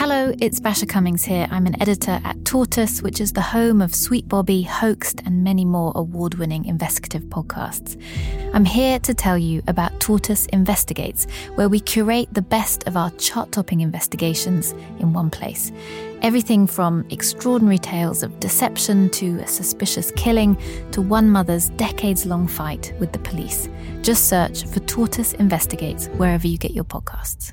Hello, it's Basia Cummings here. I'm an editor at Tortoise, which is the home of Sweet Bobby, Hoaxed, and many more award winning investigative podcasts. I'm here to tell you about Tortoise Investigates, where we curate the best of our chart topping investigations in one place. Everything from extraordinary tales of deception to a suspicious killing to one mother's decades long fight with the police. Just search for Tortoise Investigates wherever you get your podcasts.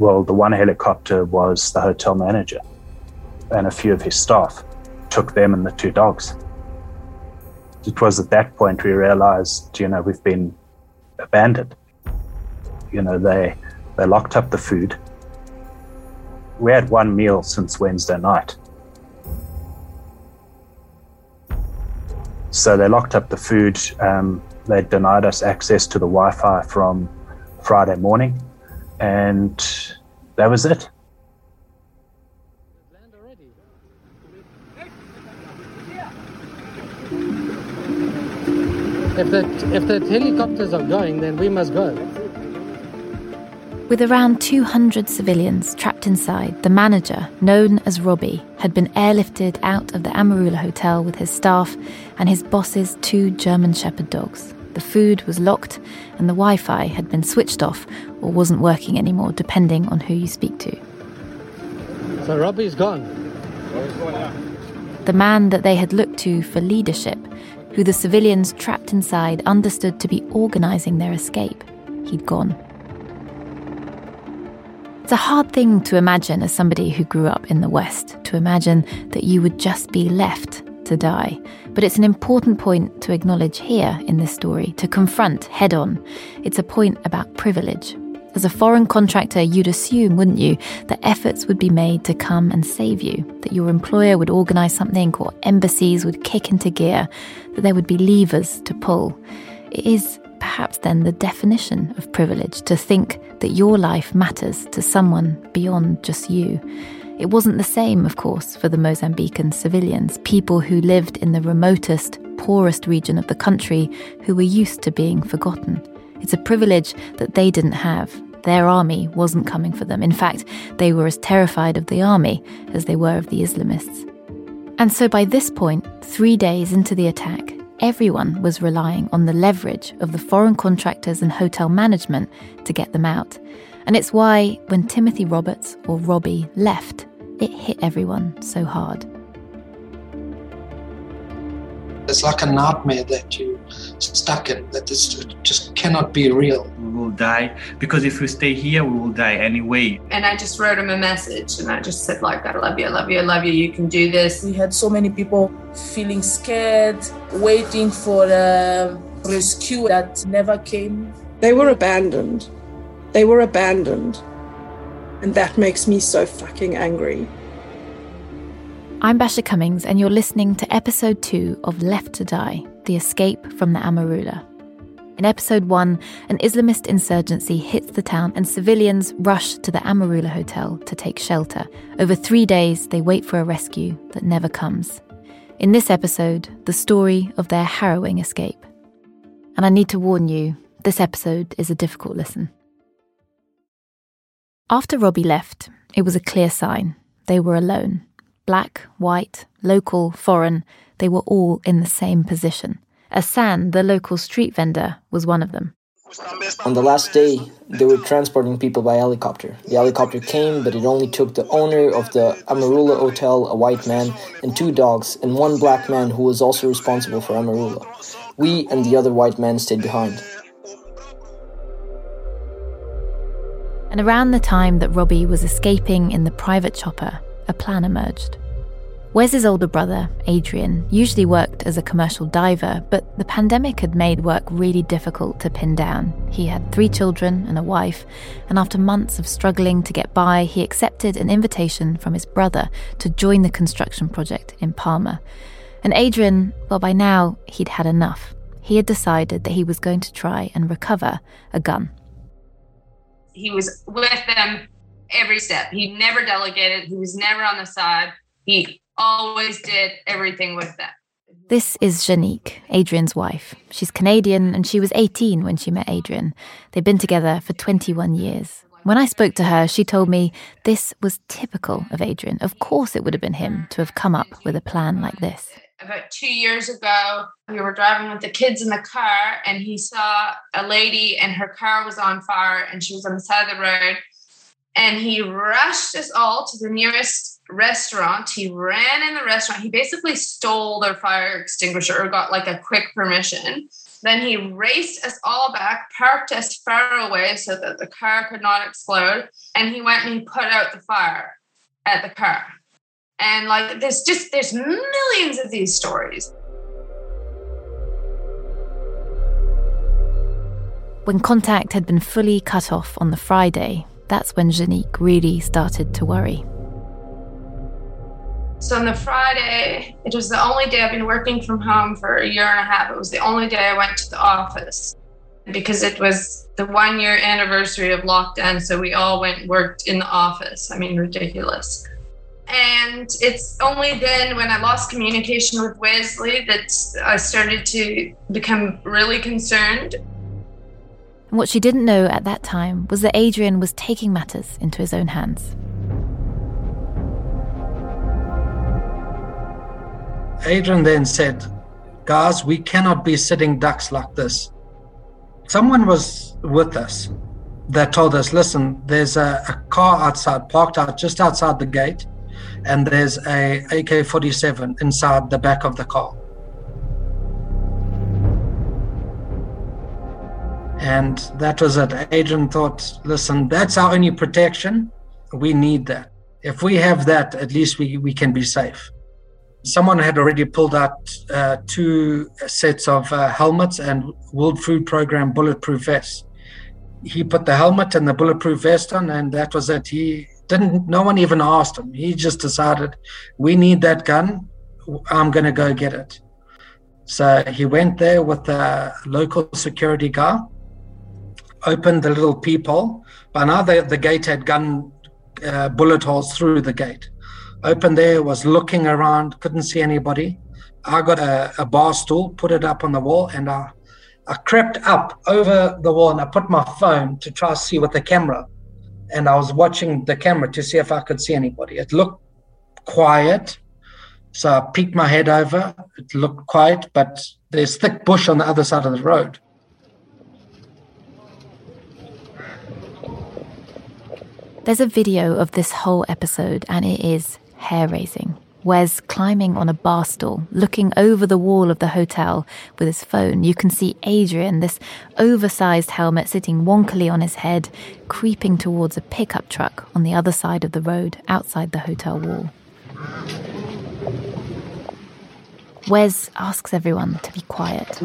Well, the one helicopter was the hotel manager and a few of his staff, took them and the two dogs. It was at that point we realized, you know, we've been abandoned. You know, they they locked up the food. We had one meal since Wednesday night. So they locked up the food. Um, they denied us access to the Wi Fi from Friday morning and that was it. If the, if the helicopters are going, then we must go. With around 200 civilians trapped inside, the manager, known as Robbie, had been airlifted out of the Amarula Hotel with his staff and his boss's two German Shepherd dogs. The food was locked and the Wi Fi had been switched off or wasn't working anymore, depending on who you speak to. So Robbie's gone. The man that they had looked to for leadership, who the civilians trapped inside understood to be organising their escape, he'd gone. It's a hard thing to imagine as somebody who grew up in the West, to imagine that you would just be left to die. But it's an important point to acknowledge here in this story, to confront head on. It's a point about privilege. As a foreign contractor, you'd assume, wouldn't you, that efforts would be made to come and save you, that your employer would organise something or embassies would kick into gear, that there would be levers to pull. It is perhaps then the definition of privilege to think that your life matters to someone beyond just you. It wasn't the same, of course, for the Mozambican civilians, people who lived in the remotest, poorest region of the country who were used to being forgotten. It's a privilege that they didn't have. Their army wasn't coming for them. In fact, they were as terrified of the army as they were of the Islamists. And so by this point, three days into the attack, everyone was relying on the leverage of the foreign contractors and hotel management to get them out. And it's why, when Timothy Roberts, or Robbie, left, it hit everyone so hard. It's like a nightmare that you stuck in, that this just cannot be real. We will die because if we stay here, we will die anyway. And I just wrote him a message and I just said, like, I love you, I love you, I love you, you can do this. We had so many people feeling scared, waiting for a rescue that never came. They were abandoned. They were abandoned. And that makes me so fucking angry. I'm Basia Cummings, and you're listening to episode two of Left to Die The Escape from the Amarula. In episode one, an Islamist insurgency hits the town, and civilians rush to the Amarula Hotel to take shelter. Over three days, they wait for a rescue that never comes. In this episode, the story of their harrowing escape. And I need to warn you, this episode is a difficult listen. After Robbie left, it was a clear sign they were alone. Black, white, local, foreign, they were all in the same position. Asan, the local street vendor, was one of them. On the last day, they were transporting people by helicopter. The helicopter came, but it only took the owner of the Amarula Hotel, a white man, and two dogs, and one black man who was also responsible for Amarula. We and the other white man stayed behind. And around the time that Robbie was escaping in the private chopper, a plan emerged. Wes's older brother, Adrian, usually worked as a commercial diver, but the pandemic had made work really difficult to pin down. He had three children and a wife, and after months of struggling to get by, he accepted an invitation from his brother to join the construction project in Palma. And Adrian, well, by now, he'd had enough. He had decided that he was going to try and recover a gun. He was with them every step. He never delegated, he was never on the side. He always did everything with them. This is Janique, Adrian's wife. She's Canadian and she was 18 when she met Adrian. They've been together for 21 years. When I spoke to her, she told me this was typical of Adrian. Of course, it would have been him to have come up with a plan like this. About two years ago, we were driving with the kids in the car, and he saw a lady, and her car was on fire, and she was on the side of the road. And he rushed us all to the nearest restaurant. He ran in the restaurant. He basically stole their fire extinguisher or got like a quick permission. Then he raced us all back, parked us far away so that the car could not explode. And he went and he put out the fire at the car. And like there's just there's millions of these stories. When contact had been fully cut off on the Friday, that's when Janique really started to worry. So on the Friday, it was the only day I've been working from home for a year and a half. It was the only day I went to the office because it was the one year anniversary of lockdown. So we all went worked in the office. I mean, ridiculous. And it's only then when I lost communication with Wesley that I started to become really concerned. What she didn't know at that time was that Adrian was taking matters into his own hands. Adrian then said, Guys, we cannot be sitting ducks like this. Someone was with us that told us, Listen, there's a, a car outside, parked out just outside the gate, and there's a AK 47 inside the back of the car. And that was it. Adrian thought, listen, that's our only protection. We need that. If we have that, at least we, we can be safe. Someone had already pulled out uh, two sets of uh, helmets and World Food Program bulletproof vests. He put the helmet and the bulletproof vest on, and that was it. He didn't. No one even asked him. He just decided, "We need that gun. I'm going to go get it." So he went there with a local security guy, opened the little peephole. By now, the, the gate had gun uh, bullet holes through the gate open there, was looking around, couldn't see anybody. I got a, a bar stool, put it up on the wall, and I, I crept up over the wall and I put my phone to try to see with the camera. And I was watching the camera to see if I could see anybody. It looked quiet. So I peeked my head over. It looked quiet, but there's thick bush on the other side of the road. There's a video of this whole episode, and it is hair raising. Wes climbing on a bar stool, looking over the wall of the hotel with his phone. You can see Adrian, this oversized helmet sitting wonkily on his head, creeping towards a pickup truck on the other side of the road outside the hotel wall. Wes asks everyone to be quiet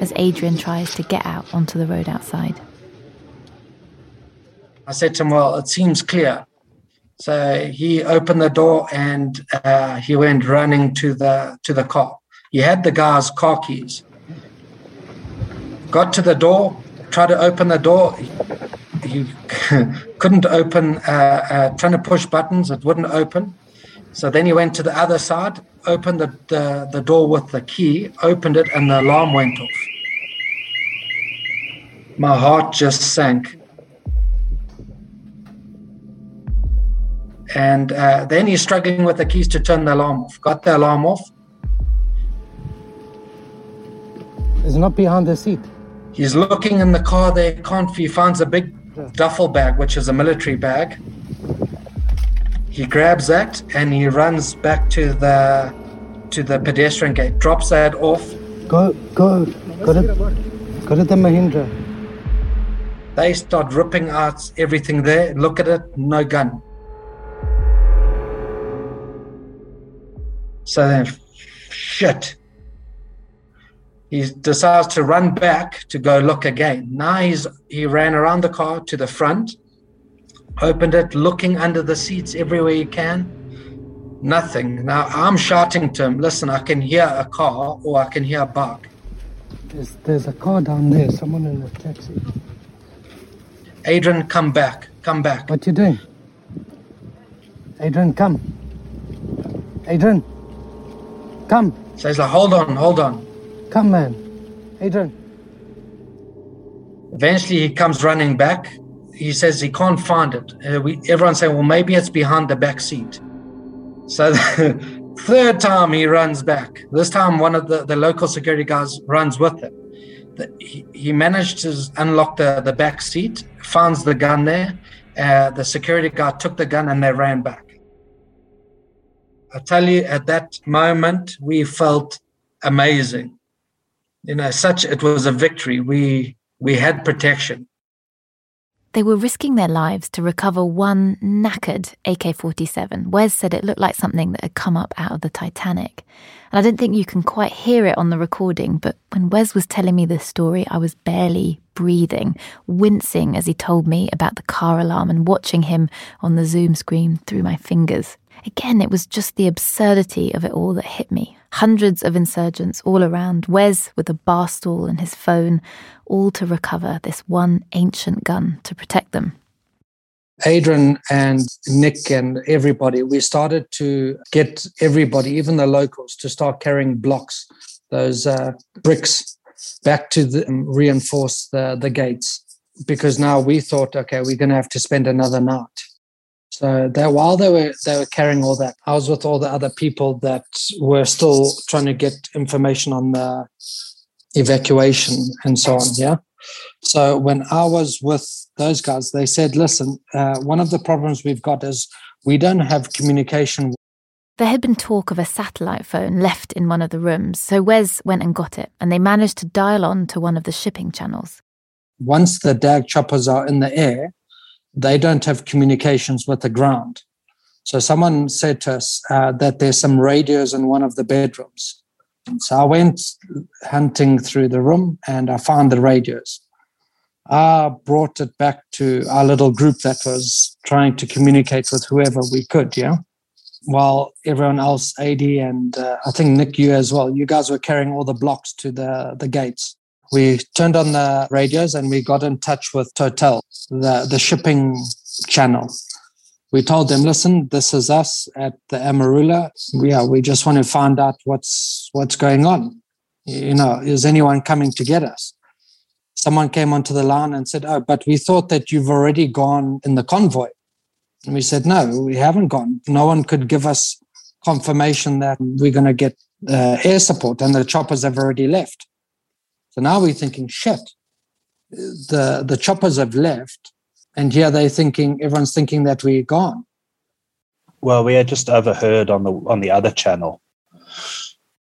as Adrian tries to get out onto the road outside. I said to him, Well, it seems clear. So he opened the door and uh, he went running to the to the car. He had the guy's car keys. Got to the door, tried to open the door. He couldn't open, uh, uh, trying to push buttons, it wouldn't open. So then he went to the other side, opened the, the, the door with the key, opened it, and the alarm went off. My heart just sank And uh, then he's struggling with the keys to turn the alarm off. Got the alarm off. It's not behind the seat. He's looking in the car there, can't he finds a big duffel bag, which is a military bag. He grabs that and he runs back to the to the pedestrian gate, drops that off. Go, go, go to, go to the Mahindra. They start ripping out everything there. Look at it, no gun. So then, shit. He decides to run back to go look again. Now he's he ran around the car to the front, opened it, looking under the seats everywhere he can. Nothing. Now I'm shouting to him, listen, I can hear a car or I can hear a bark. There's, there's a car down there, someone in a taxi. Adrian, come back. Come back. What you doing? Adrian, come. Adrian, come. So he's like, hold on, hold on. Come, man. Adrian. Eventually, he comes running back. He says he can't find it. Uh, we, everyone's saying, well, maybe it's behind the back seat. So the third time he runs back. This time, one of the, the local security guys runs with him. The, he, he managed to unlock the, the back seat, finds the gun there. Uh, the security guard took the gun and they ran back. I tell you, at that moment, we felt amazing you know, such it was a victory. We we had protection. They were risking their lives to recover one knackered AK 47. Wes said it looked like something that had come up out of the Titanic. And I don't think you can quite hear it on the recording, but when Wes was telling me this story, I was barely breathing, wincing as he told me about the car alarm and watching him on the Zoom screen through my fingers. Again, it was just the absurdity of it all that hit me. Hundreds of insurgents all around, Wes with a bar stool and his phone, all to recover this one ancient gun to protect them. Adrian and Nick and everybody, we started to get everybody, even the locals, to start carrying blocks, those uh, bricks, back to the, reinforce the, the gates. Because now we thought, okay, we're going to have to spend another night. So while they were they were carrying all that, I was with all the other people that were still trying to get information on the evacuation and so on. Yeah. So when I was with those guys, they said, "Listen, uh, one of the problems we've got is we don't have communication." There had been talk of a satellite phone left in one of the rooms, so Wes went and got it, and they managed to dial on to one of the shipping channels. Once the DAG choppers are in the air, they don't have communications with the ground. So someone said to us uh, that there's some radios in one of the bedrooms. So I went hunting through the room and I found the radios. I brought it back to our little group that was trying to communicate with whoever we could, yeah. While everyone else, AD and uh, I think Nick, you as well, you guys were carrying all the blocks to the, the gates we turned on the radios and we got in touch with Total, the, the shipping channel. We told them, listen, this is us at the Amarula. Yeah, we just want to find out what's what's going on. You know, is anyone coming to get us? Someone came onto the line and said, Oh, but we thought that you've already gone in the convoy. And we said, No, we haven't gone. No one could give us confirmation that we're going to get uh, air support and the choppers have already left. So now we're thinking, shit, the the choppers have left, and here they're thinking, everyone's thinking that we're gone. Well, we had just overheard on the on the other channel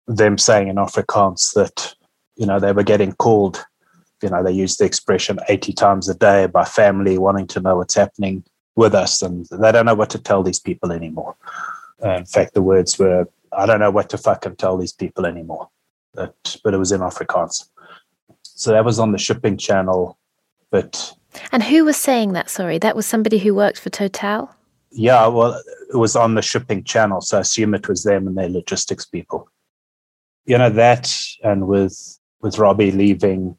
them saying in Afrikaans that you know they were getting called. You know, they used the expression eighty times a day by family wanting to know what's happening with us, and they don't know what to tell these people anymore. Uh, in fact, the words were, "I don't know what to fucking tell these people anymore." But but it was in Afrikaans. So that was on the shipping channel. But and who was saying that? Sorry, that was somebody who worked for Total. Yeah, well, it was on the shipping channel, so I assume it was them and their logistics people. You know that, and with with Robbie leaving,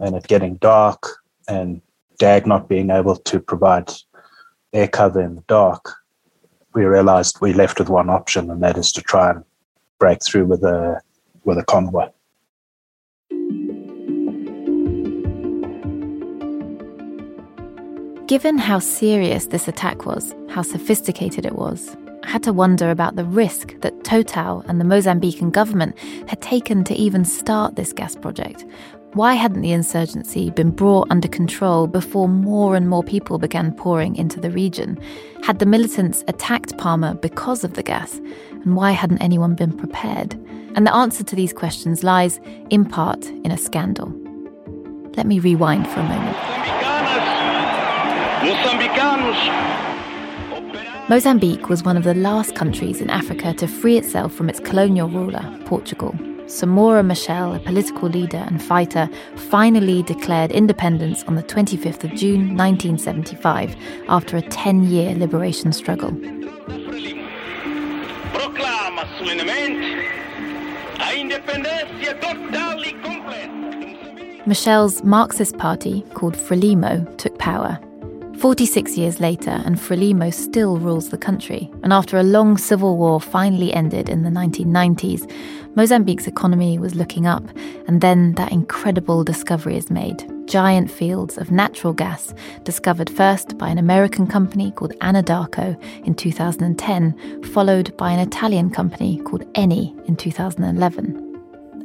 and it getting dark, and Dag not being able to provide air cover in the dark, we realized we left with one option, and that is to try and break through with a with a convoy. Given how serious this attack was, how sophisticated it was, I had to wonder about the risk that Total and the Mozambican government had taken to even start this gas project. Why hadn't the insurgency been brought under control before more and more people began pouring into the region? Had the militants attacked Palma because of the gas? And why hadn't anyone been prepared? And the answer to these questions lies, in part, in a scandal. Let me rewind for a moment. Mozambique was one of the last countries in Africa to free itself from its colonial ruler, Portugal. Samora Machel, a political leader and fighter, finally declared independence on the 25th of June 1975 after a 10 year liberation struggle. Machel's Marxist party, called Frelimo, took power. 46 years later, and Frelimo still rules the country. And after a long civil war finally ended in the 1990s, Mozambique's economy was looking up, and then that incredible discovery is made giant fields of natural gas, discovered first by an American company called Anadarko in 2010, followed by an Italian company called Eni in 2011.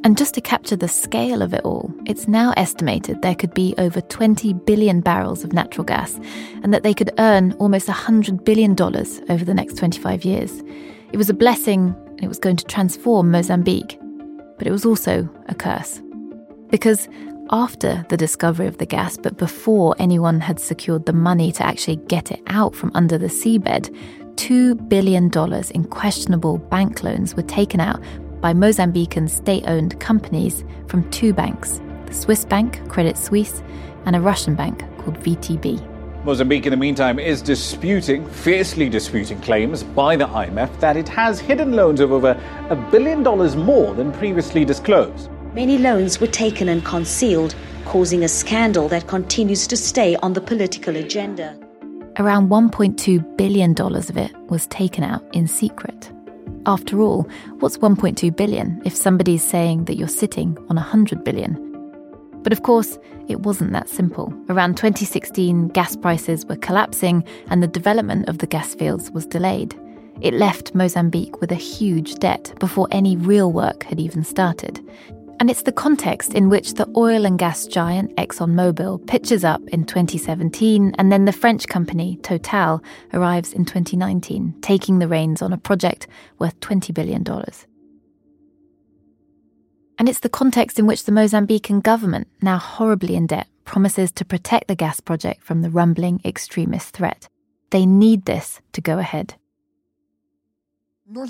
And just to capture the scale of it all, it's now estimated there could be over 20 billion barrels of natural gas and that they could earn almost $100 billion over the next 25 years. It was a blessing and it was going to transform Mozambique. But it was also a curse. Because after the discovery of the gas, but before anyone had secured the money to actually get it out from under the seabed, $2 billion in questionable bank loans were taken out by Mozambican state owned companies from two banks the Swiss bank, Credit Suisse, and a Russian bank called VTB. Mozambique, in the meantime, is disputing, fiercely disputing claims by the IMF that it has hidden loans of over a billion dollars more than previously disclosed. Many loans were taken and concealed, causing a scandal that continues to stay on the political agenda. Around $1.2 billion of it was taken out in secret. After all, what's 1.2 billion if somebody's saying that you're sitting on 100 billion? But of course, it wasn't that simple. Around 2016, gas prices were collapsing and the development of the gas fields was delayed. It left Mozambique with a huge debt before any real work had even started. And it's the context in which the oil and gas giant ExxonMobil pitches up in 2017, and then the French company Total arrives in 2019, taking the reins on a project worth $20 billion. And it's the context in which the Mozambican government, now horribly in debt, promises to protect the gas project from the rumbling extremist threat. They need this to go ahead. We,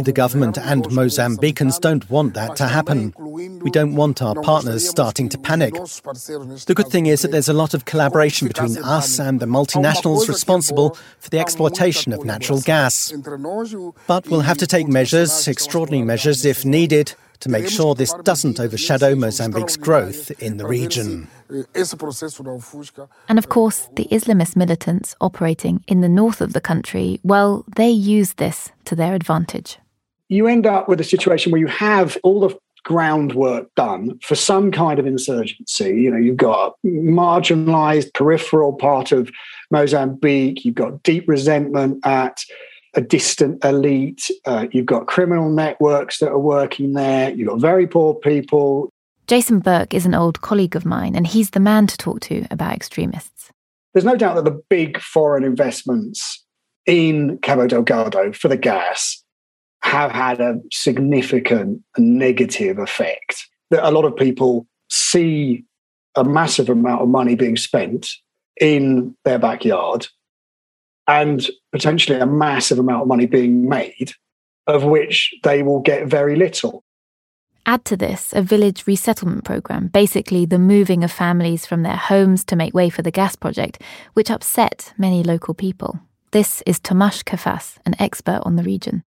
the government and Mozambicans, don't want that to happen. We don't want our partners starting to panic. The good thing is that there's a lot of collaboration between us and the multinationals responsible for the exploitation of natural gas. But we'll have to take measures, extraordinary measures if needed, to make sure this doesn't overshadow Mozambique's growth in the region. And of course, the Islamist militants operating in the north of the country, well, they use this to their advantage. You end up with a situation where you have all the groundwork done for some kind of insurgency. You know, you've got a marginalized peripheral part of Mozambique, you've got deep resentment at a distant elite. Uh, you've got criminal networks that are working there. You've got very poor people. Jason Burke is an old colleague of mine, and he's the man to talk to about extremists. There's no doubt that the big foreign investments in Cabo Delgado for the gas have had a significant negative effect. That a lot of people see a massive amount of money being spent in their backyard and potentially a massive amount of money being made, of which they will get very little. Add to this a village resettlement program, basically the moving of families from their homes to make way for the gas project, which upset many local people. This is Tomasz Kafas, an expert on the region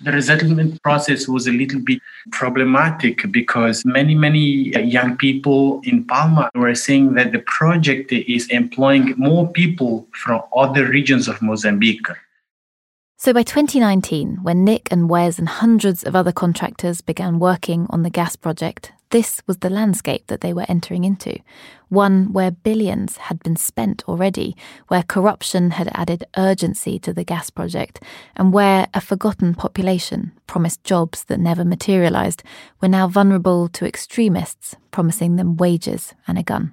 the resettlement process was a little bit problematic because many, many young people in Palma were saying that the project is employing more people from other regions of Mozambique. So by 2019, when Nick and Wes and hundreds of other contractors began working on the gas project, this was the landscape that they were entering into, one where billions had been spent already, where corruption had added urgency to the gas project, and where a forgotten population, promised jobs that never materialized, were now vulnerable to extremists promising them wages and a gun.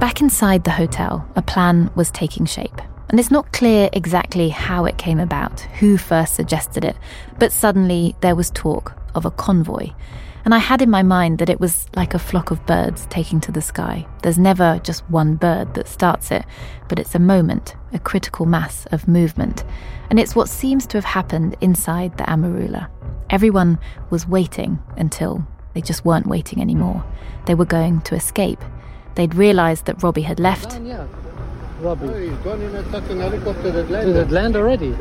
Back inside the hotel, a plan was taking shape. And it's not clear exactly how it came about, who first suggested it, but suddenly there was talk of a convoy. And I had in my mind that it was like a flock of birds taking to the sky. There's never just one bird that starts it, but it's a moment, a critical mass of movement. And it's what seems to have happened inside the Amarula. Everyone was waiting until they just weren't waiting anymore. They were going to escape. They'd realised that Robbie had left. Robbie. Oh, he's gone in a fucking helicopter that landed. Did it land already?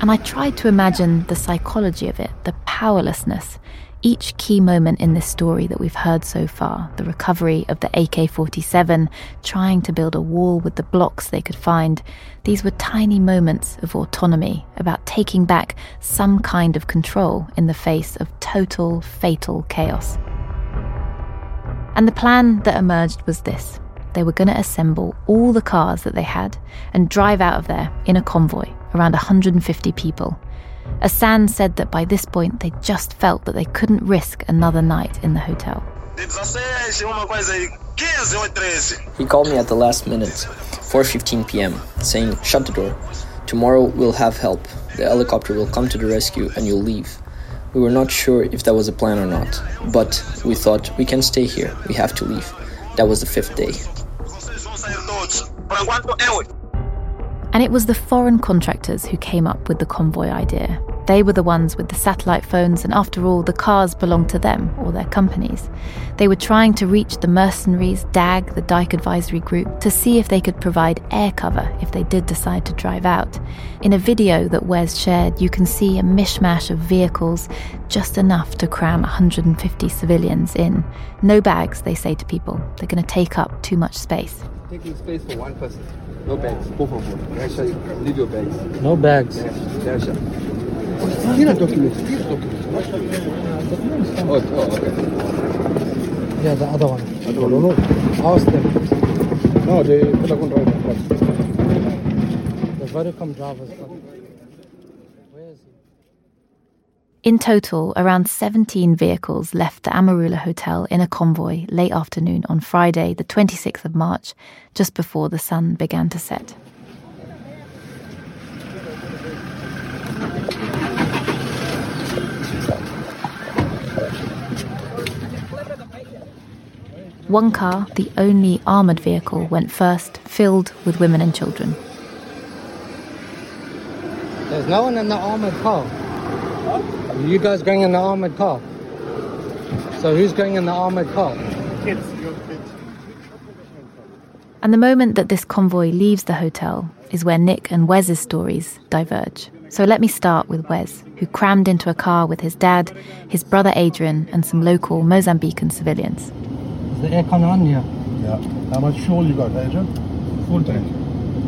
And I tried to imagine the psychology of it, the powerlessness. Each key moment in this story that we've heard so far the recovery of the AK 47, trying to build a wall with the blocks they could find these were tiny moments of autonomy, about taking back some kind of control in the face of total, fatal chaos. And the plan that emerged was this they were going to assemble all the cars that they had and drive out of there in a convoy, around 150 people. Asan said that by this point they just felt that they couldn't risk another night in the hotel. He called me at the last minute, 4:15 p.m., saying, "Shut the door. Tomorrow we'll have help. The helicopter will come to the rescue and you'll leave." We were not sure if that was a plan or not, but we thought we can stay here. We have to leave. That was the fifth day. And it was the foreign contractors who came up with the convoy idea. They were the ones with the satellite phones, and after all, the cars belonged to them or their companies. They were trying to reach the mercenaries, DAG, the Dyck Advisory Group, to see if they could provide air cover if they did decide to drive out. In a video that Wes shared, you can see a mishmash of vehicles, just enough to cram 150 civilians in. No bags, they say to people. They're going to take up too much space. Taking space for one person. No bags, por favor. Leave your bags. No bags. Deixa. Tira documents. Tira documents. Oh, oh, okay. Yeah, the other one. Other one. No, no. Ask them. No, they put a driver. The Vodacom drivers. In total, around 17 vehicles left the Amarula Hotel in a convoy late afternoon on Friday, the 26th of March, just before the sun began to set. One car, the only armoured vehicle, went first, filled with women and children. There's no one in the armoured car. You guys going in the armoured car? So who's going in the armoured car? Kids. And the moment that this convoy leaves the hotel is where Nick and Wes's stories diverge. So let me start with Wes, who crammed into a car with his dad, his brother Adrian, and some local Mozambican civilians the aircon on here. Yeah. How much fuel you got, Adrian? Full tank.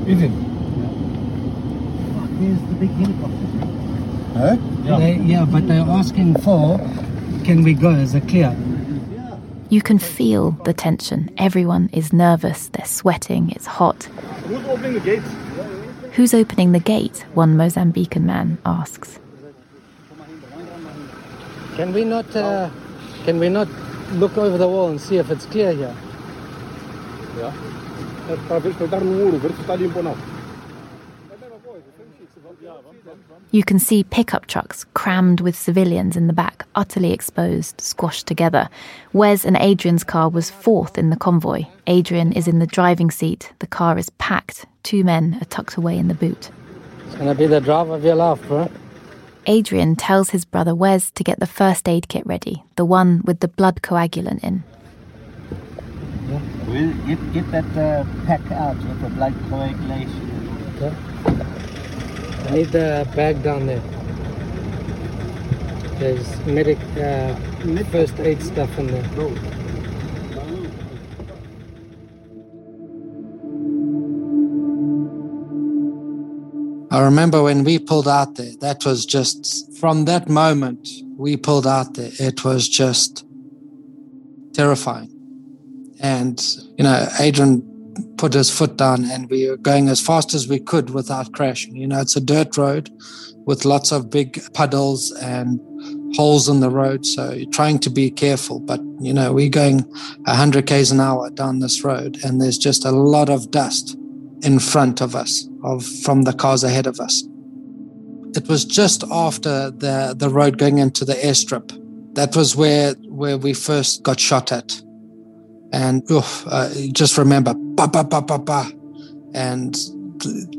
Is it? Where's the big helicopter? Huh? Yeah. They, yeah, but they're asking for, can we go? Is it clear? You can feel the tension. Everyone is nervous, they're sweating, it's hot. Who's opening the gates? Who's opening the gate? One Mozambican man asks. Can we not, uh, can we not look over the wall and see if it's clear here? Ja. Para ver se está no muro, ver se está limpo não. You can see pickup trucks crammed with civilians in the back, utterly exposed, squashed together. Wes and Adrian's car was fourth in the convoy. Adrian is in the driving seat. The car is packed. Two men are tucked away in the boot. It's gonna be the drive of your life, bro. Adrian tells his brother Wes to get the first aid kit ready, the one with the blood coagulant in. We'll get, get that uh, pack out with the blood coagulation. Okay. I need the bag down there. There's medic, uh, first aid stuff in there. I remember when we pulled out there, that was just from that moment we pulled out there, it was just terrifying. And, you know, Adrian put his foot down and we were going as fast as we could without crashing. You know, it's a dirt road with lots of big puddles and holes in the road. So you're trying to be careful. But, you know, we're going 100 Ks an hour down this road and there's just a lot of dust in front of us, of from the cars ahead of us. It was just after the, the road going into the airstrip. That was where where we first got shot at. And oof, uh, just remember, ba ba ba ba ba, and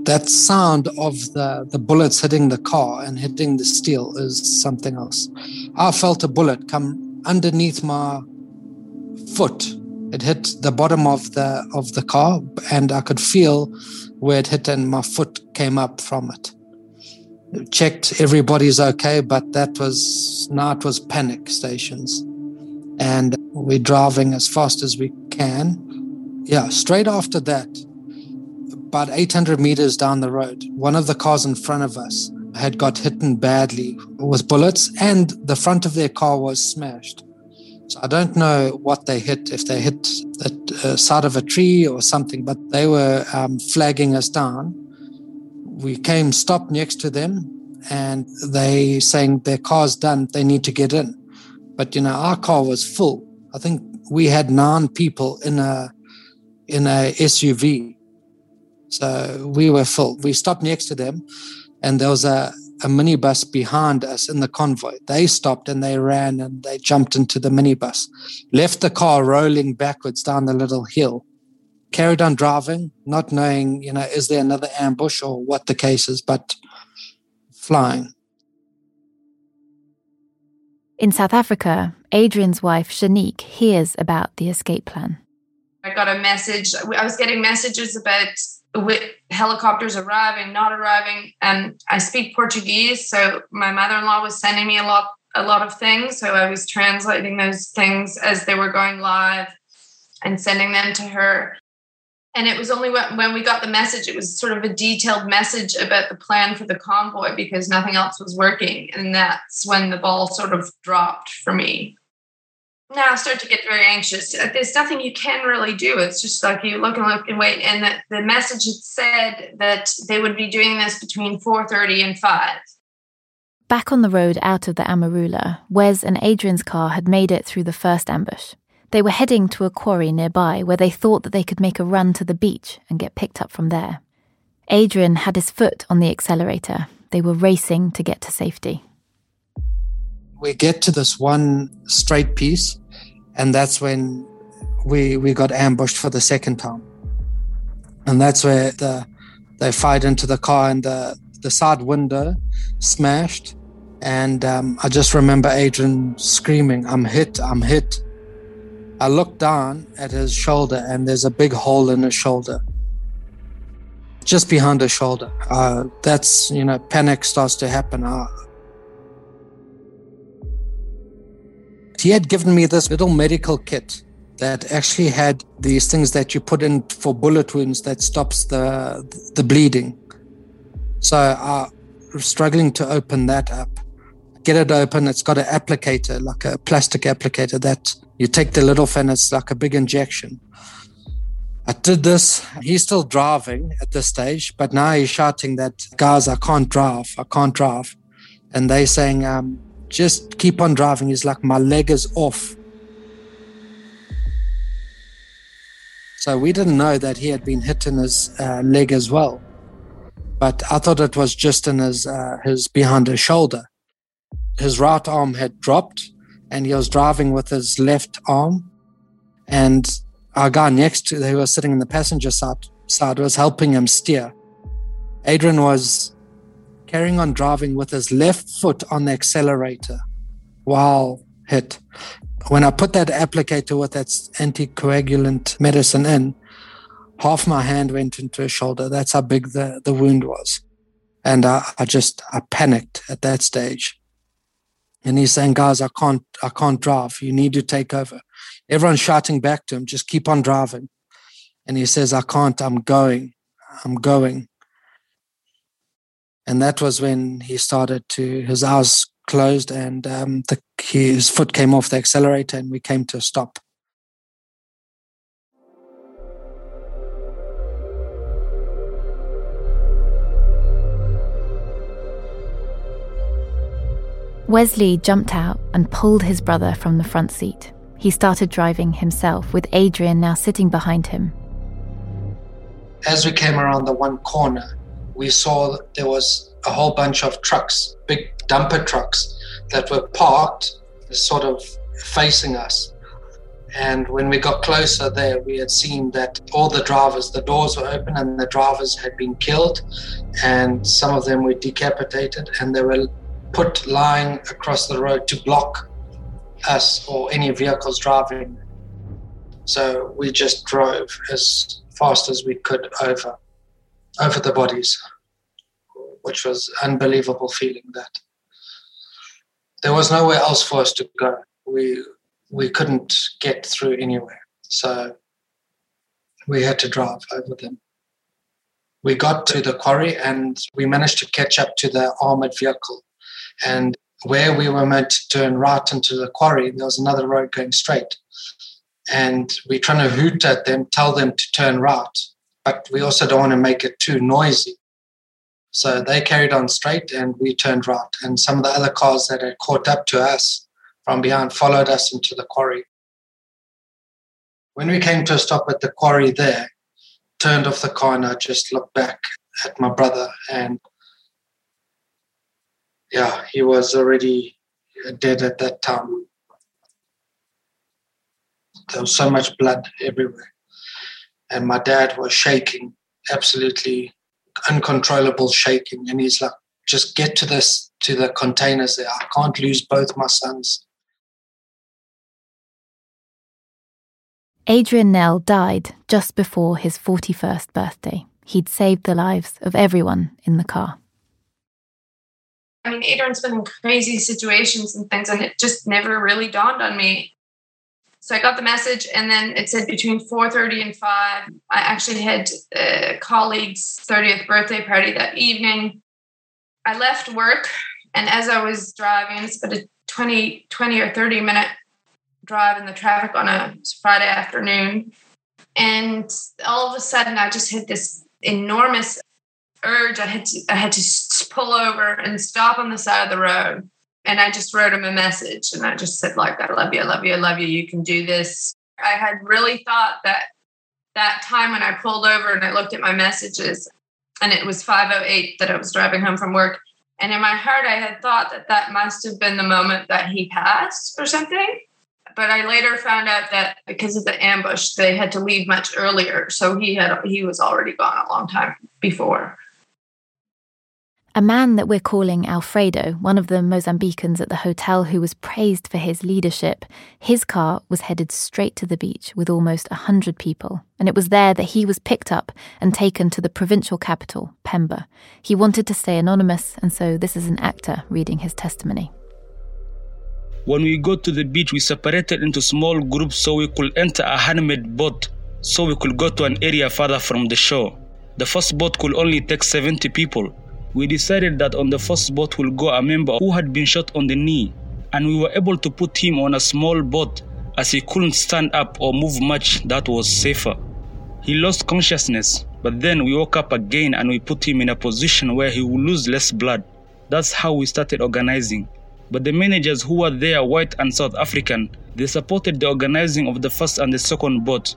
that sound of the, the bullets hitting the car and hitting the steel is something else. I felt a bullet come underneath my foot. It hit the bottom of the of the car, and I could feel where it hit, and my foot came up from it. Checked everybody's okay, but that was now it was panic stations, and we're driving as fast as we can. Yeah, straight after that, about 800 meters down the road, one of the cars in front of us had got hit badly with bullets, and the front of their car was smashed. So I don't know what they hit, if they hit the uh, side of a tree or something, but they were um, flagging us down. We came, stopped next to them, and they saying their car's done, they need to get in. But you know, our car was full. I think we had nine people in a in a SUV. So we were full. We stopped next to them, and there was a, a minibus behind us in the convoy. They stopped and they ran and they jumped into the minibus, left the car rolling backwards down the little hill, carried on driving, not knowing, you know, is there another ambush or what the case is, but flying. In South Africa, Adrian's wife, Shanique, hears about the escape plan. I got a message. I was getting messages about helicopters arriving, not arriving, and I speak Portuguese, so my mother-in-law was sending me a lot, a lot of things. So I was translating those things as they were going live and sending them to her. And it was only when we got the message, it was sort of a detailed message about the plan for the convoy because nothing else was working. And that's when the ball sort of dropped for me now I start to get very anxious. Uh, there's nothing you can really do. It's just like you look and look and wait. And the, the message had said that they would be doing this between 4.30 and 5. Back on the road out of the Amarula, Wes and Adrian's car had made it through the first ambush. They were heading to a quarry nearby where they thought that they could make a run to the beach and get picked up from there. Adrian had his foot on the accelerator. They were racing to get to safety. We get to this one straight piece, and that's when we we got ambushed for the second time. And that's where the they fired into the car and the the side window smashed. And um, i just remember adrian screaming i'm hit i'm hit. I looked down at his shoulder and there's a big hole in his shoulder. Just behind his shoulder. Uh, that's you know panic starts to happen. Uh, he had given me this little medical kit that actually had these things that you put in for bullet wounds that stops the the bleeding. So I was struggling to open that up. Get it open. It's got an applicator, like a plastic applicator that you take the lid off it's like a big injection. I did this. He's still driving at this stage, but now he's shouting that, guys, I can't drive. I can't drive. And they saying, um, just keep on driving. He's like, my leg is off. So we didn't know that he had been hit in his uh, leg as well. But I thought it was just in his, uh, his behind his shoulder. His right arm had dropped and he was driving with his left arm. And our guy next to who was sitting in the passenger side, side was helping him steer. Adrian was carrying on driving with his left foot on the accelerator while hit. When I put that applicator with that anticoagulant medicine in, half my hand went into his shoulder. That's how big the, the wound was. And I, I just, I panicked at that stage. And he's saying, guys, I can't, I can't drive. You need to take over. Everyone's shouting back to him, just keep on driving. And he says, I can't, I'm going, I'm going. And that was when he started to, his eyes closed and um, the, his foot came off the accelerator and we came to a stop. Wesley jumped out and pulled his brother from the front seat. He started driving himself, with Adrian now sitting behind him. As we came around the one corner, we saw there was a whole bunch of trucks, big dumper trucks, that were parked, sort of facing us. And when we got closer there, we had seen that all the drivers, the doors were open and the drivers had been killed, and some of them were decapitated, and they were put lying across the road to block us or any vehicles driving. So we just drove as fast as we could over over the bodies, which was unbelievable feeling that there was nowhere else for us to go. We we couldn't get through anywhere. So we had to drive over them. We got to the quarry and we managed to catch up to the armored vehicle. And where we were meant to turn right into the quarry, there was another road going straight. And we're trying to hoot at them, tell them to turn right, but we also don't want to make it too noisy. So they carried on straight and we turned right. And some of the other cars that had caught up to us from behind followed us into the quarry. When we came to a stop at the quarry there, turned off the car and I just looked back at my brother and yeah, he was already dead at that time. There was so much blood everywhere. And my dad was shaking, absolutely uncontrollable shaking. And he's like, just get to this, to the containers there. I can't lose both my sons. Adrian Nel died just before his 41st birthday. He'd saved the lives of everyone in the car. I mean, Adrian's been in crazy situations and things, and it just never really dawned on me. So I got the message, and then it said between 4:30 and 5. I actually had a colleague's 30th birthday party that evening. I left work, and as I was driving, it's about a 20, 20 or 30 minute drive in the traffic on a Friday afternoon. And all of a sudden, I just had this enormous urge. I had to I had to pull over and stop on the side of the road. And I just wrote him a message and I just said, like, I love you, I love you, I love you. You can do this. I had really thought that that time when I pulled over and I looked at my messages and it was 508 that I was driving home from work. And in my heart, I had thought that that must have been the moment that he passed or something. But I later found out that because of the ambush, they had to leave much earlier. So he had he was already gone a long time before. A man that we're calling Alfredo, one of the Mozambicans at the hotel who was praised for his leadership, his car was headed straight to the beach with almost a hundred people, and it was there that he was picked up and taken to the provincial capital, Pemba. He wanted to stay anonymous, and so this is an actor reading his testimony. When we got to the beach, we separated into small groups so we could enter a handmade boat so we could go to an area further from the shore. The first boat could only take 70 people. We decided that on the first boat will go a member who had been shot on the knee, and we were able to put him on a small boat as he couldn't stand up or move much that was safer. He lost consciousness, but then we woke up again and we put him in a position where he would lose less blood. That's how we started organizing. But the managers who were there, white and South African, they supported the organizing of the first and the second boat.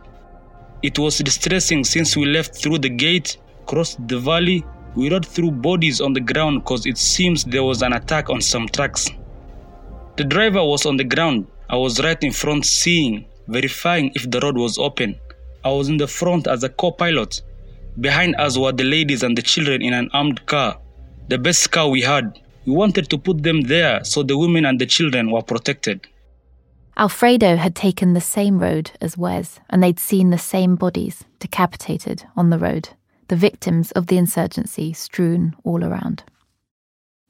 It was distressing since we left through the gate, crossed the valley, we rode through bodies on the ground because it seems there was an attack on some trucks. The driver was on the ground. I was right in front seeing, verifying if the road was open. I was in the front as a co pilot. Behind us were the ladies and the children in an armed car, the best car we had. We wanted to put them there so the women and the children were protected. Alfredo had taken the same road as Wes, and they'd seen the same bodies decapitated on the road, the victims of the insurgency strewn all around.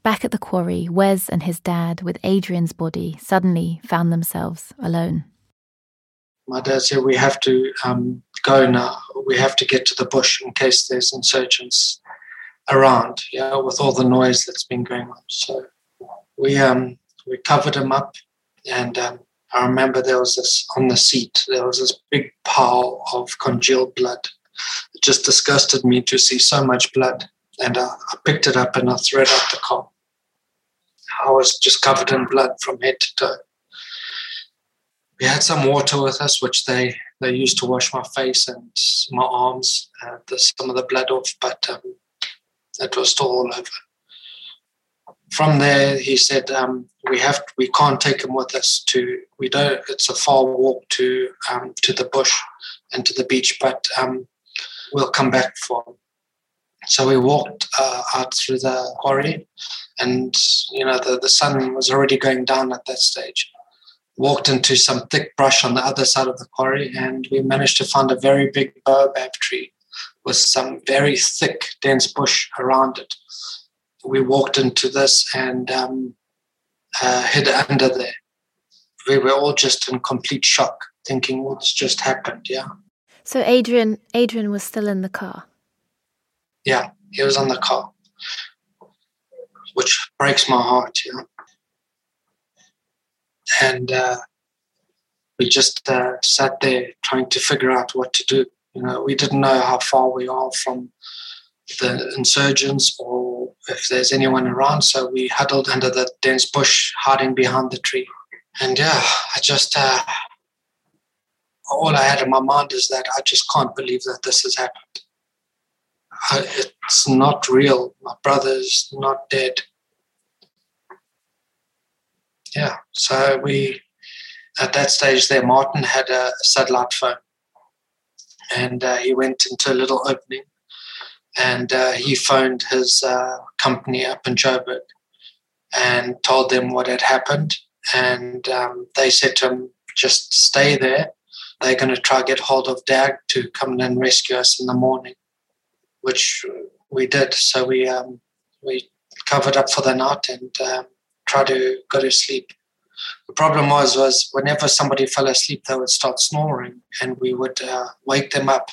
Back at the quarry, Wes and his dad, with Adrian's body, suddenly found themselves alone. My dad said, We have to um, go now. We have to get to the bush in case there's insurgents around, yeah, with all the noise that's been going on. So we um, we covered him up, and um, I remember there was this on the seat. There was this big pile of congealed blood. It just disgusted me to see so much blood, and I, I picked it up and I threw it out the car. I was just covered in blood from head to toe. We had some water with us, which they they used to wash my face and my arms, uh, the, some of the blood off, but um, it was still all over. From there, he said, um, "We have, we can't take him with us to. We don't. It's a far walk to um, to the bush and to the beach, but um, we'll come back for. So we walked uh, out through the quarry, and you know the, the sun was already going down at that stage. Walked into some thick brush on the other side of the quarry, and we managed to find a very big baobab tree with some very thick, dense bush around it. We walked into this and um, uh, hid under there. We were all just in complete shock, thinking what's just happened. Yeah, So Adrian Adrian was still in the car. yeah, he was on the car, which breaks my heart. Yeah, and uh, we just uh, sat there trying to figure out what to do. You know, we didn't know how far we are from the insurgents or if there's anyone around. So we huddled under the dense bush, hiding behind the tree. And yeah, I just, uh, all I had in my mind is that I just can't believe that this has happened. I, it's not real. My brother's not dead. Yeah, so we, at that stage there, Martin had a satellite phone and uh, he went into a little opening and uh, he phoned his uh, company up in Joburg and told them what had happened. And um, they said to him, just stay there. They're going to try to get hold of DAG to come in and rescue us in the morning, which we did. So we um, we covered up for the night and um, tried to go to sleep. The problem was was whenever somebody fell asleep, they would start snoring, and we would uh, wake them up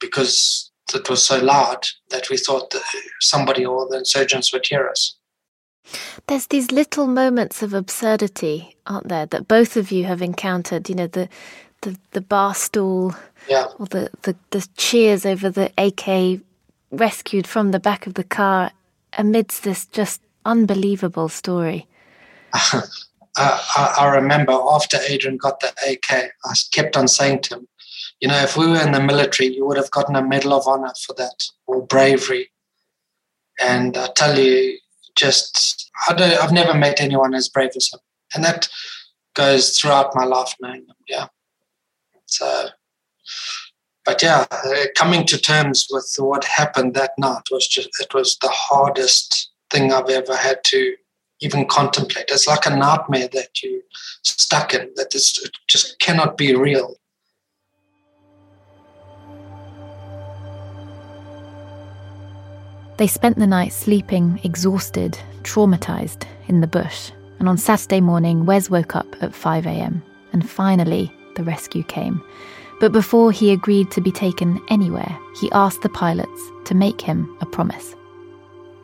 because it was so loud that we thought that somebody or the insurgents would hear us. There's these little moments of absurdity, aren't there, that both of you have encountered. You know, the the, the bar stool Yeah. or the, the, the cheers over the AK rescued from the back of the car amidst this just unbelievable story. I, I, I remember after Adrian got the AK, I kept on saying to him, you know, if we were in the military, you would have gotten a Medal of Honor for that or bravery. And I tell you, just I don't, I've never met anyone as brave as him, and that goes throughout my life knowing him. Yeah. So, but yeah, uh, coming to terms with what happened that night was just it was the hardest thing I've ever had to even contemplate. It's like a nightmare that you stuck in that is it just cannot be real. They spent the night sleeping, exhausted, traumatized, in the bush, And on Saturday morning, Wes woke up at 5 a.m. and finally the rescue came. But before he agreed to be taken anywhere, he asked the pilots to make him a promise.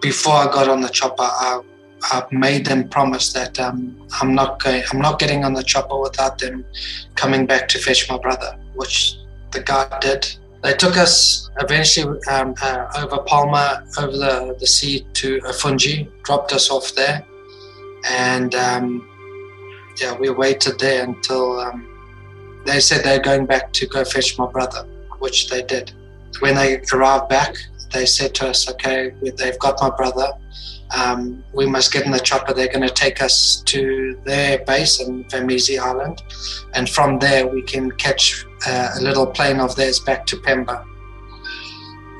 Before I got on the chopper, I, I made them promise that um, I'm not going, I'm not getting on the chopper without them coming back to fetch my brother, which the guard did. They took us eventually um, uh, over Palma, over the, the sea to Afungi, dropped us off there, and um, yeah, we waited there until um, they said they're going back to go fetch my brother, which they did. When they arrived back, they said to us, okay, they've got my brother. Um, we must get in the chopper. They're going to take us to their base in Vamizi Island. And from there, we can catch uh, a little plane of theirs back to Pemba.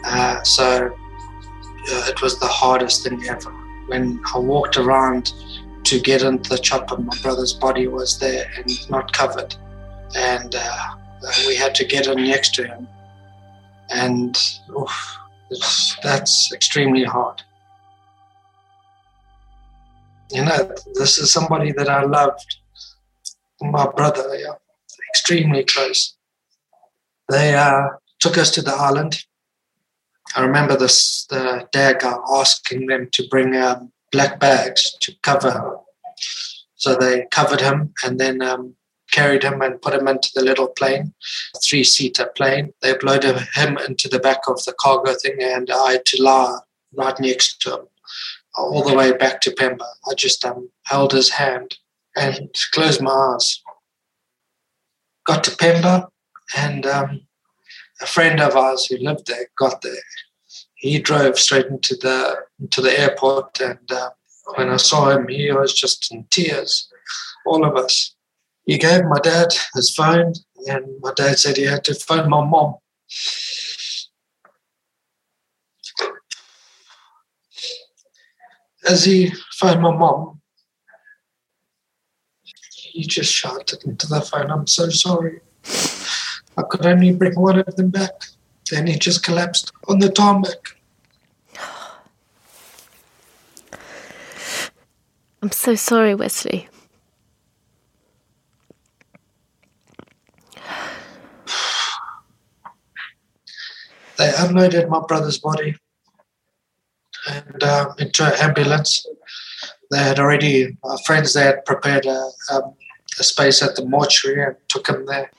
Uh, so uh, it was the hardest thing ever. When I walked around to get into the chopper, my brother's body was there and not covered and uh, we had to get in next to him. And oof, that's extremely hard. You know, this is somebody that I loved, my brother, yeah, extremely close. They uh, took us to the island. I remember this the dad guy asking them to bring um, black bags to cover. So they covered him, and then um, carried him and put him into the little plane, three seater plane. They loaded him into the back of the cargo thing, and I had to lie right next to him all the way back to Pemba. I just um, held his hand and closed my eyes. Got to Pemba, and um, a friend of ours who lived there got there. He drove straight into the into the airport, and uh, when I saw him, he was just in tears. All of us he gave my dad his phone, and my dad said he had to phone my mom. As he phoned my mom, he just shouted into the phone, I'm so sorry. I could only bring one of them back. Then he just collapsed on the tarmac. I'm so sorry, Wesley. They unloaded my brother's body and um, into an ambulance. They had already, our friends, they had prepared a, um, a space at the mortuary and took him there.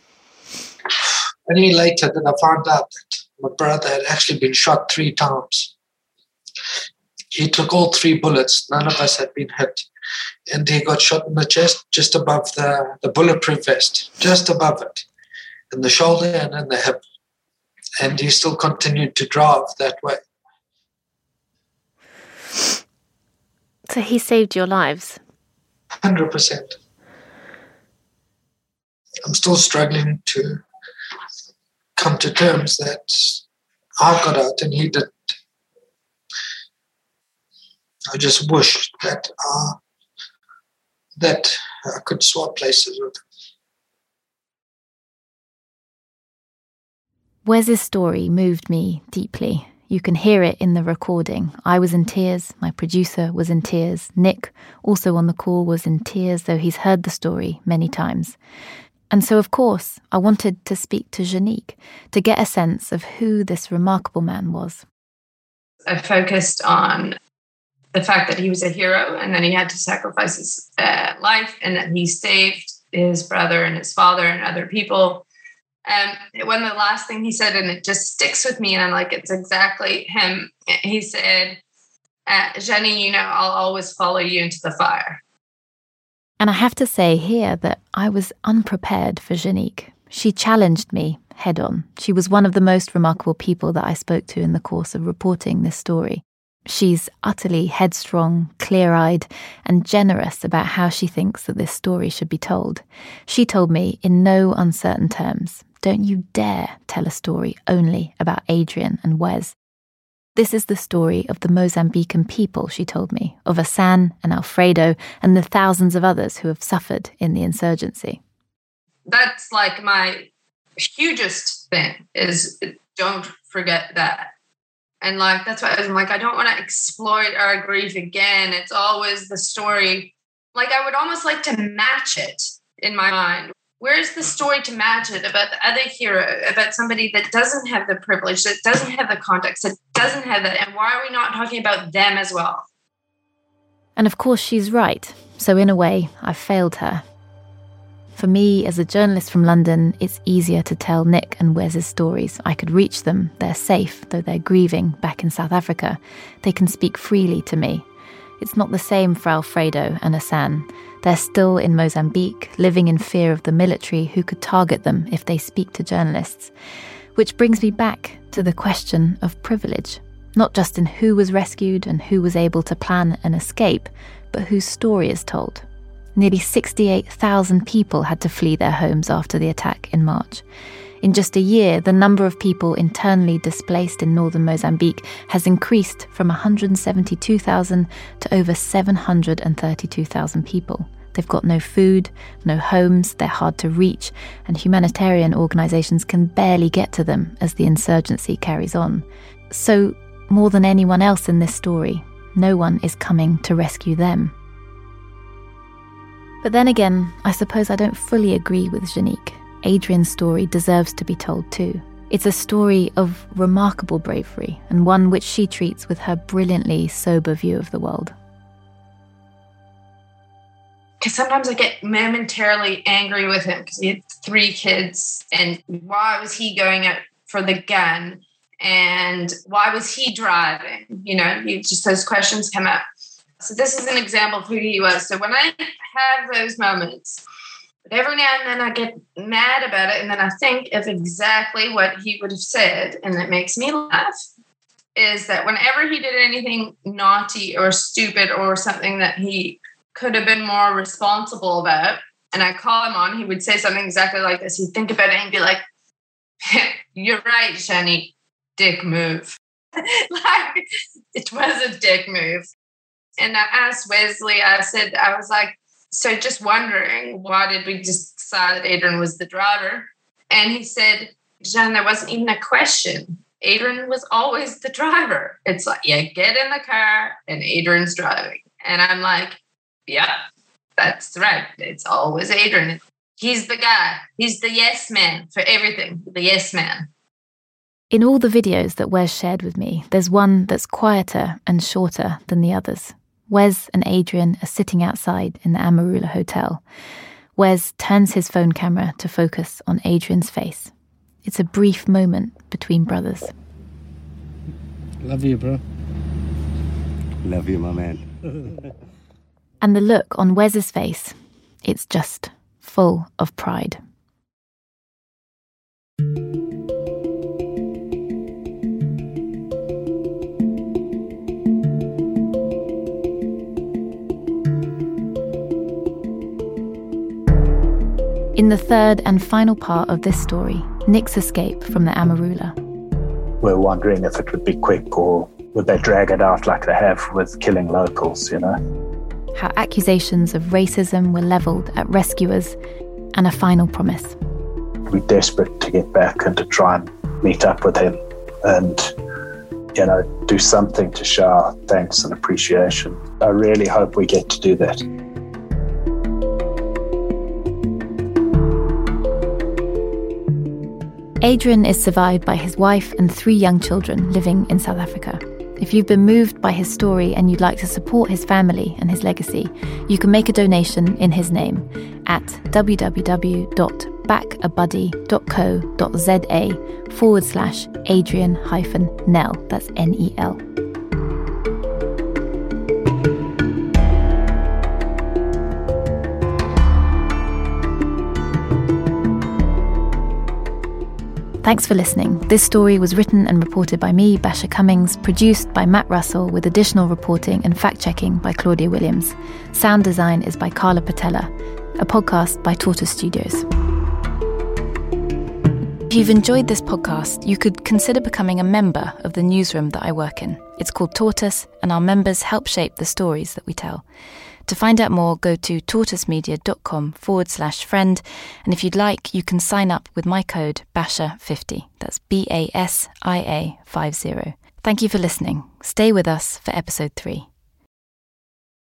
Any later, then I found out that my brother had actually been shot three times. He took all three bullets. None of us had been hit. And he got shot in the chest, just above the, the bulletproof vest, just above it, in the shoulder and in the hip and he still continued to drive that way. So he saved your lives? 100%. I'm still struggling to come to terms that I got out and he didn't. I just wish that uh, that I could swap places with him. Wes's story moved me deeply. You can hear it in the recording. I was in tears, my producer was in tears, Nick, also on the call, was in tears, though he's heard the story many times. And so, of course, I wanted to speak to Janique to get a sense of who this remarkable man was. I focused on the fact that he was a hero and that he had to sacrifice his uh, life and that he saved his brother and his father and other people um, of the last thing he said, and it just sticks with me, and I'm like, it's exactly him. He said, uh, Jenny, you know, I'll always follow you into the fire. And I have to say here that I was unprepared for Janique. She challenged me head on. She was one of the most remarkable people that I spoke to in the course of reporting this story. She's utterly headstrong, clear eyed, and generous about how she thinks that this story should be told. She told me in no uncertain terms don't you dare tell a story only about Adrian and Wes. This is the story of the Mozambican people, she told me, of Asan and Alfredo and the thousands of others who have suffered in the insurgency. That's like my hugest thing is don't forget that. And like that's why I'm like, I don't want to exploit our grief again. It's always the story Like I would almost like to match it in my mind. Where's the story to match it about the other hero, about somebody that doesn't have the privilege, that doesn't have the context, that doesn't have that? And why are we not talking about them as well? And of course, she's right. So, in a way, I've failed her. For me, as a journalist from London, it's easier to tell Nick and Wes's stories. I could reach them. They're safe, though they're grieving back in South Africa. They can speak freely to me. It's not the same for Alfredo and Asan. They're still in Mozambique, living in fear of the military who could target them if they speak to journalists. Which brings me back to the question of privilege, not just in who was rescued and who was able to plan an escape, but whose story is told. Nearly 68,000 people had to flee their homes after the attack in March. In just a year, the number of people internally displaced in northern Mozambique has increased from 172,000 to over 732,000 people. They've got no food, no homes, they're hard to reach, and humanitarian organisations can barely get to them as the insurgency carries on. So, more than anyone else in this story, no one is coming to rescue them. But then again, I suppose I don't fully agree with Janique. Adrian's story deserves to be told too. It's a story of remarkable bravery, and one which she treats with her brilliantly sober view of the world. Because sometimes I get momentarily angry with him because he had three kids, and why was he going out for the gun? And why was he driving? You know, you, just those questions come up. So, this is an example of who he was. So, when I have those moments, every now and then I get mad about it, and then I think of exactly what he would have said, and it makes me laugh. Is that whenever he did anything naughty or stupid or something that he could have been more responsible about, and I call him on, he would say something exactly like this. He'd think about it and be like, You're right, Shani, dick move. like, it was a dick move. And I asked Wesley, I said, I was like, so just wondering why did we just decide that Adrian was the driver? And he said, Jen, there wasn't even a question. Adrian was always the driver. It's like, yeah, get in the car and Adrian's driving. And I'm like, yeah, that's right. It's always Adrian. He's the guy. He's the yes man for everything, the yes man. In all the videos that Wes shared with me, there's one that's quieter and shorter than the others. Wes and Adrian are sitting outside in the Amarula Hotel. Wes turns his phone camera to focus on Adrian's face. It's a brief moment between brothers. Love you, bro. Love you, my man. and the look on Wes's face, it's just full of pride. In the third and final part of this story, Nick's escape from the Amarula. We're wondering if it would be quick or would they drag it out like they have with killing locals, you know? How accusations of racism were levelled at rescuers and a final promise. We're desperate to get back and to try and meet up with him and, you know, do something to show our thanks and appreciation. I really hope we get to do that. Adrian is survived by his wife and three young children living in South Africa. If you've been moved by his story and you'd like to support his family and his legacy, you can make a donation in his name at www.backabuddy.co.za forward slash Adrian hyphen Nel. That's N E L. Thanks for listening. This story was written and reported by me, Basia Cummings, produced by Matt Russell, with additional reporting and fact checking by Claudia Williams. Sound design is by Carla Patella, a podcast by Tortoise Studios. If you've enjoyed this podcast, you could consider becoming a member of the newsroom that I work in. It's called Tortoise, and our members help shape the stories that we tell. To find out more, go to tortoisemedia.com forward slash friend. And if you'd like, you can sign up with my code BASIA50. That's B A S I A 50. Thank you for listening. Stay with us for episode three.